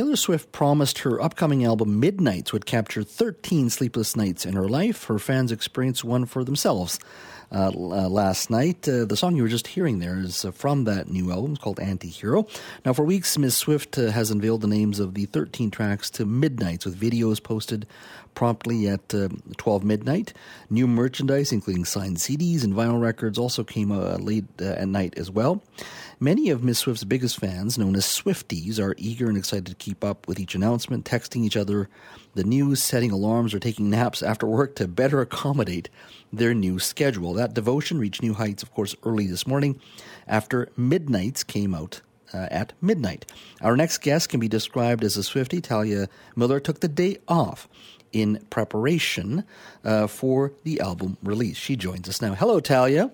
Taylor Swift promised her upcoming album Midnights would capture 13 sleepless nights in her life. Her fans experienced one for themselves uh, uh, last night. Uh, the song you were just hearing there is uh, from that new album. It's called Antihero. Now, for weeks, Ms. Swift uh, has unveiled the names of the 13 tracks to Midnights with videos posted promptly at uh, 12 midnight. New merchandise, including signed CDs and vinyl records, also came late at night as well. Many of Ms. Swift's biggest fans, known as Swifties, are eager and excited to keep up with each announcement, texting each other the news, setting alarms, or taking naps after work to better accommodate their new schedule. That devotion reached new heights, of course, early this morning after Midnights came out uh, at midnight. Our next guest can be described as a Swiftie. Talia Miller took the day off in preparation uh, for the album release. She joins us now. Hello, Talia.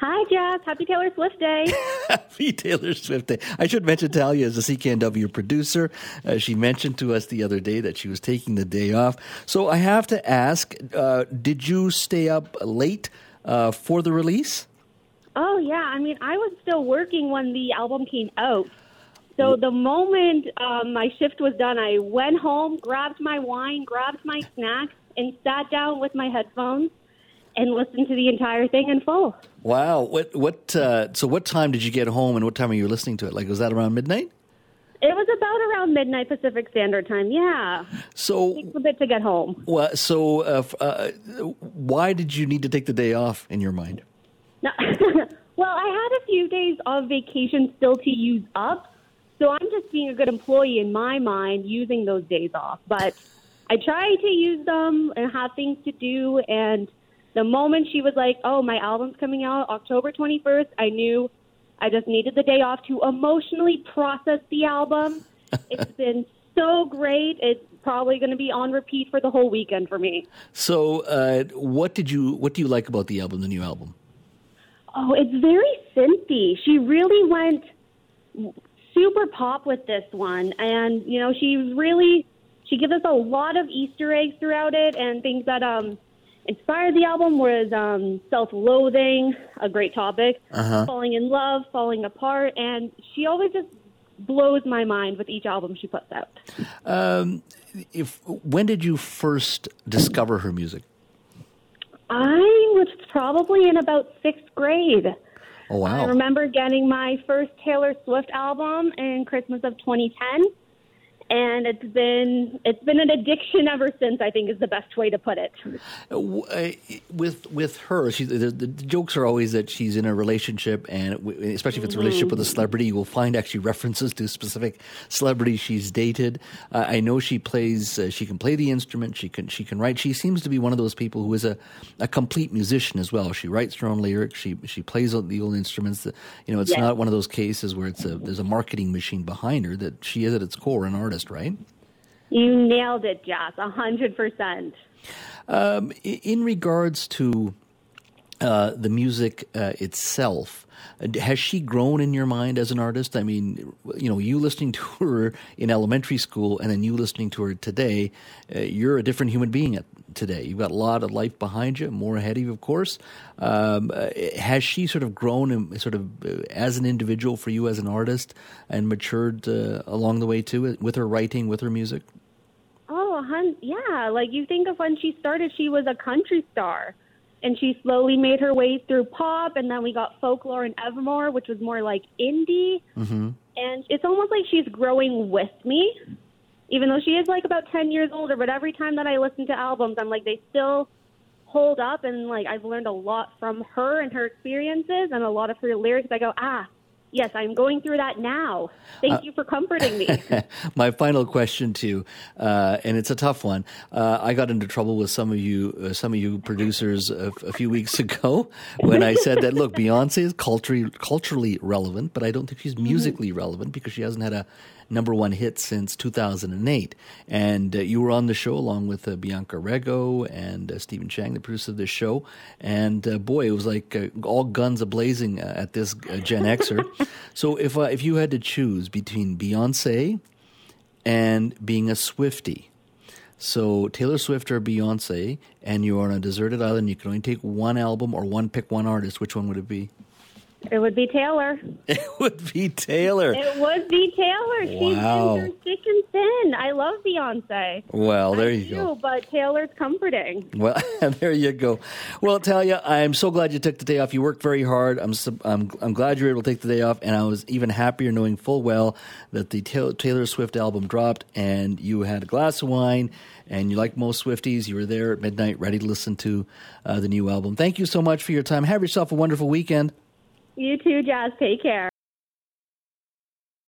Hi, Jeff. Happy Taylor Swift Day. Happy Taylor Swift Day. I should mention Talia is a CKNW producer. Uh, she mentioned to us the other day that she was taking the day off. So I have to ask uh, did you stay up late uh, for the release? Oh, yeah. I mean, I was still working when the album came out. So the moment um, my shift was done, I went home, grabbed my wine, grabbed my snacks, and sat down with my headphones and listened to the entire thing in full. Wow. What what uh, so what time did you get home and what time were you listening to it? Like was that around midnight? It was about around midnight Pacific Standard Time. Yeah. So it takes a bit to get home. Well, so uh, uh, why did you need to take the day off in your mind? No, well, I had a few days of vacation still to use up, so I'm just being a good employee in my mind, using those days off. But I try to use them and have things to do, and the moment she was like, "Oh, my album's coming out October 21st," I knew I just needed the day off to emotionally process the album. it's been so great. It's probably going to be on repeat for the whole weekend for me. So, uh, what did you what do you like about the album, the new album? Oh, it's very synthy. She really went super pop with this one, and you know, she really she gives us a lot of Easter eggs throughout it and things that um inspired the album was um, self-loathing, a great topic, uh-huh. falling in love, falling apart, and she always just blows my mind with each album she puts out. Um, if when did you first discover her music? I was probably in about sixth grade. Oh wow! I remember getting my first Taylor Swift album in Christmas of 2010 and it's been it's been an addiction ever since. I think is the best way to put it. Uh, with with her, she, the, the, jokes are always that she's in a relationship, and especially if it's a relationship with a celebrity, you will find actually references to specific celebrities she's dated. Uh, I know she plays; uh, she can play the instrument. She can she can write. She seems to be one of those people who is a, a complete musician as well. She writes her own lyrics. She she plays the old instruments. You know, it's yes. not one of those cases where it's a there's a marketing machine behind her. That she is at its core an artist right? You nailed it, hundred percent. Um, in regards to uh, the music uh, itself, has she grown in your mind as an artist? I mean, you know, you listening to her in elementary school and then you listening to her today, uh, you're a different human being today. You've got a lot of life behind you, more ahead of you, of course. Um, uh, has she sort of grown sort of uh, as an individual for you as an artist and matured along the way too with her writing, with her music? Oh, hun- yeah. Like you think of when she started, she was a country star and she slowly made her way through pop and then we got folklore and evermore which was more like indie. Mm-hmm. and it's almost like she's growing with me. Even though she is like about 10 years older but every time that i listen to albums i'm like they still hold up and like i've learned a lot from her and her experiences and a lot of her lyrics. I go ah Yes, I'm going through that now. Thank uh, you for comforting me. my final question to you, uh, and it's a tough one. Uh, I got into trouble with some of you, uh, some of you producers a, a few weeks ago when I said that look, Beyonce is culturally culturally relevant, but I don't think she's mm-hmm. musically mm-hmm. relevant because she hasn't had a number one hit since 2008. And uh, you were on the show along with uh, Bianca Rego and uh, Stephen Chang, the producer of this show. And uh, boy, it was like uh, all guns a blazing uh, at this Gen Xer. so if uh, if you had to choose between Beyonce and being a Swiftie, so Taylor Swift or Beyonce, and you're on a deserted island, you can only take one album or one pick one artist. Which one would it be? It would be Taylor. It would be Taylor. It would be Taylor. She's Wow. in thick and thin. I love Beyonce. Well, there I you do, go. but Taylor's comforting. Well, there you go. Well, Talia, I'm so glad you took the day off. You worked very hard. I'm I'm I'm glad you were able to take the day off, and I was even happier knowing full well that the Taylor Swift album dropped, and you had a glass of wine, and you like most Swifties, you were there at midnight, ready to listen to uh, the new album. Thank you so much for your time. Have yourself a wonderful weekend. You too, Jazz. Take care.